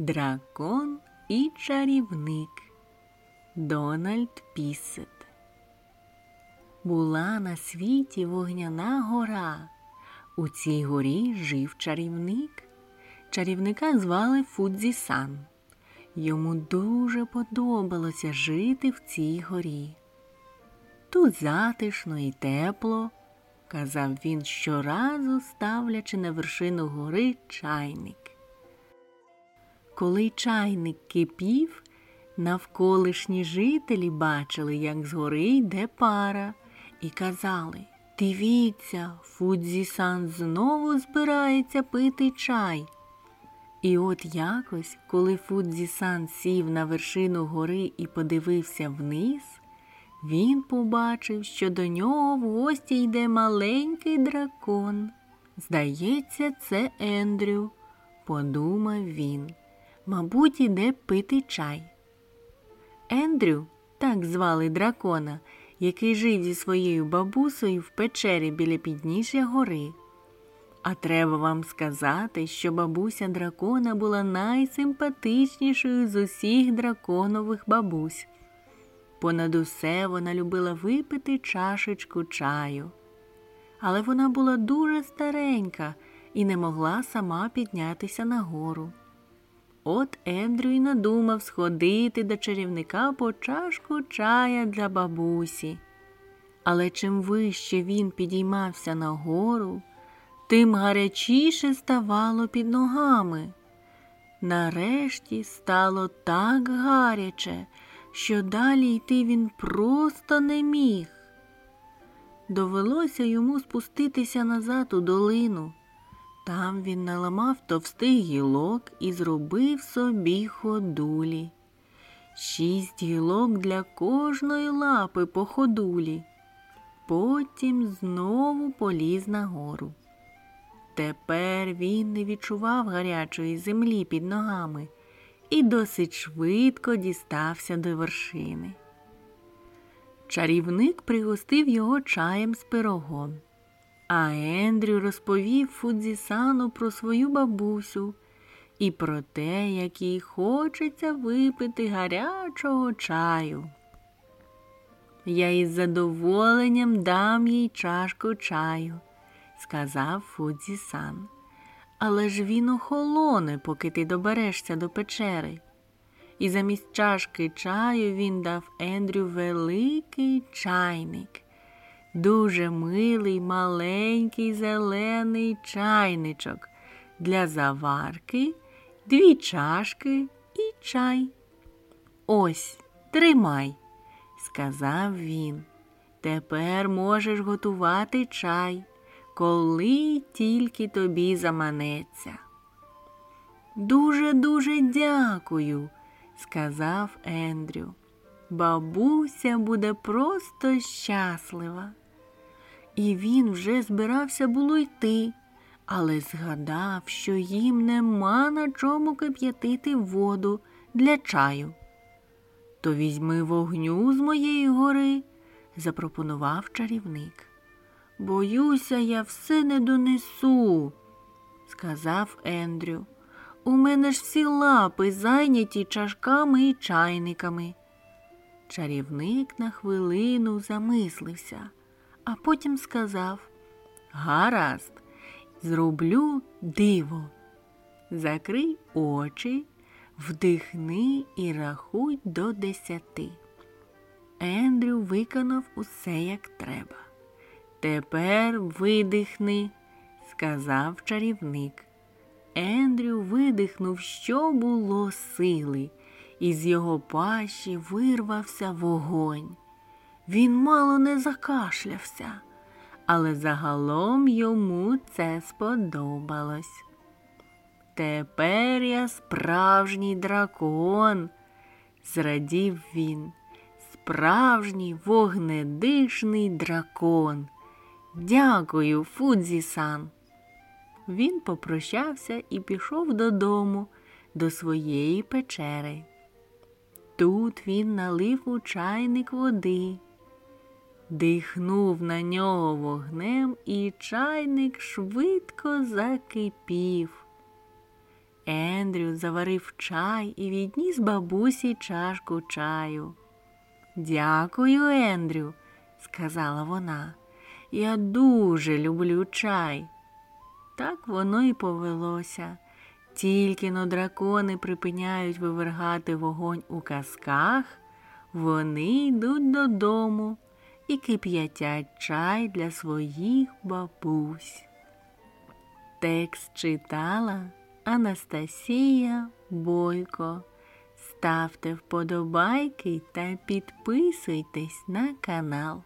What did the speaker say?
Дракон і чарівник Дональд Пісет. Була на світі вогняна гора. У цій горі жив чарівник. Чарівника звали Фудзі Сан. Йому дуже подобалося жити в цій горі. Тут затишно і тепло, казав він щоразу ставлячи на вершину гори чайник. Коли чайник кипів, навколишні жителі бачили, як згори йде пара, і казали Дивіться, Фудзі-сан знову збирається пити чай. І от якось, коли Фудзі-сан сів на вершину гори і подивився вниз, він побачив, що до нього в гості йде маленький дракон. Здається, це Ендрю, подумав він. Мабуть, іде пити чай. Ендрю, так звали дракона, який жив зі своєю бабусею в печері біля підніжжя гори. А треба вам сказати, що бабуся дракона була найсимпатичнішою з усіх драконових бабусь. Понад усе вона любила випити чашечку чаю. Але вона була дуже старенька і не могла сама піднятися нагору. От Ендрю й надумав сходити до чарівника по чашку чая для бабусі. Але чим вище він підіймався нагору, тим гарячіше ставало під ногами. Нарешті стало так гаряче, що далі йти він просто не міг. Довелося йому спуститися назад у долину. Там він наламав товстий гілок і зробив собі ходулі. Шість гілок для кожної лапи по ходулі. Потім знову поліз нагору. Тепер він не відчував гарячої землі під ногами і досить швидко дістався до вершини. Чарівник пригостив його чаєм з пирогом. А Ендрю розповів Фудзісану про свою бабусю і про те, як їй хочеться випити гарячого чаю. Я із задоволенням дам їй чашку чаю, сказав Фудзісан. Але ж він охолоне, поки ти доберешся до печери. І замість чашки чаю він дав Ендрю великий чайник дуже милий маленький зелений чайничок для заварки, дві чашки і чай. Ось, тримай, сказав він. Тепер можеш готувати чай, коли тільки тобі заманеться. Дуже, дуже дякую, сказав Ендрю. Бабуся буде просто щаслива. І він вже збирався було йти, але згадав, що їм нема на чому кип'ятити воду для чаю. То візьми вогню з моєї гори, запропонував чарівник. Боюся, я все не донесу, сказав Ендрю. У мене ж всі лапи зайняті чашками і чайниками. Чарівник на хвилину замислився а потім сказав Гаразд, зроблю диво. Закрий очі, вдихни і рахуй до десяти. Ендрю виконав усе як треба. Тепер видихни, сказав чарівник. Ендрю видихнув, що було сили, і з його пащі вирвався вогонь. Він мало не закашлявся, але загалом йому це сподобалось. Тепер я справжній дракон, зрадів він, справжній вогнедишний дракон. Дякую, Фудзі-сан. Він попрощався і пішов додому, до своєї печери. Тут він налив у чайник води дихнув на нього вогнем, і чайник швидко закипів. Ендрю заварив чай і відніс бабусі чашку чаю. Дякую, Ендрю, сказала вона. Я дуже люблю чай. Так воно і повелося. Тільки но дракони припиняють вивергати вогонь у казках, вони йдуть додому і кип'ятять чай для своїх бабусь. Текст читала Анастасія Бойко. Ставте вподобайки та підписуйтесь на канал.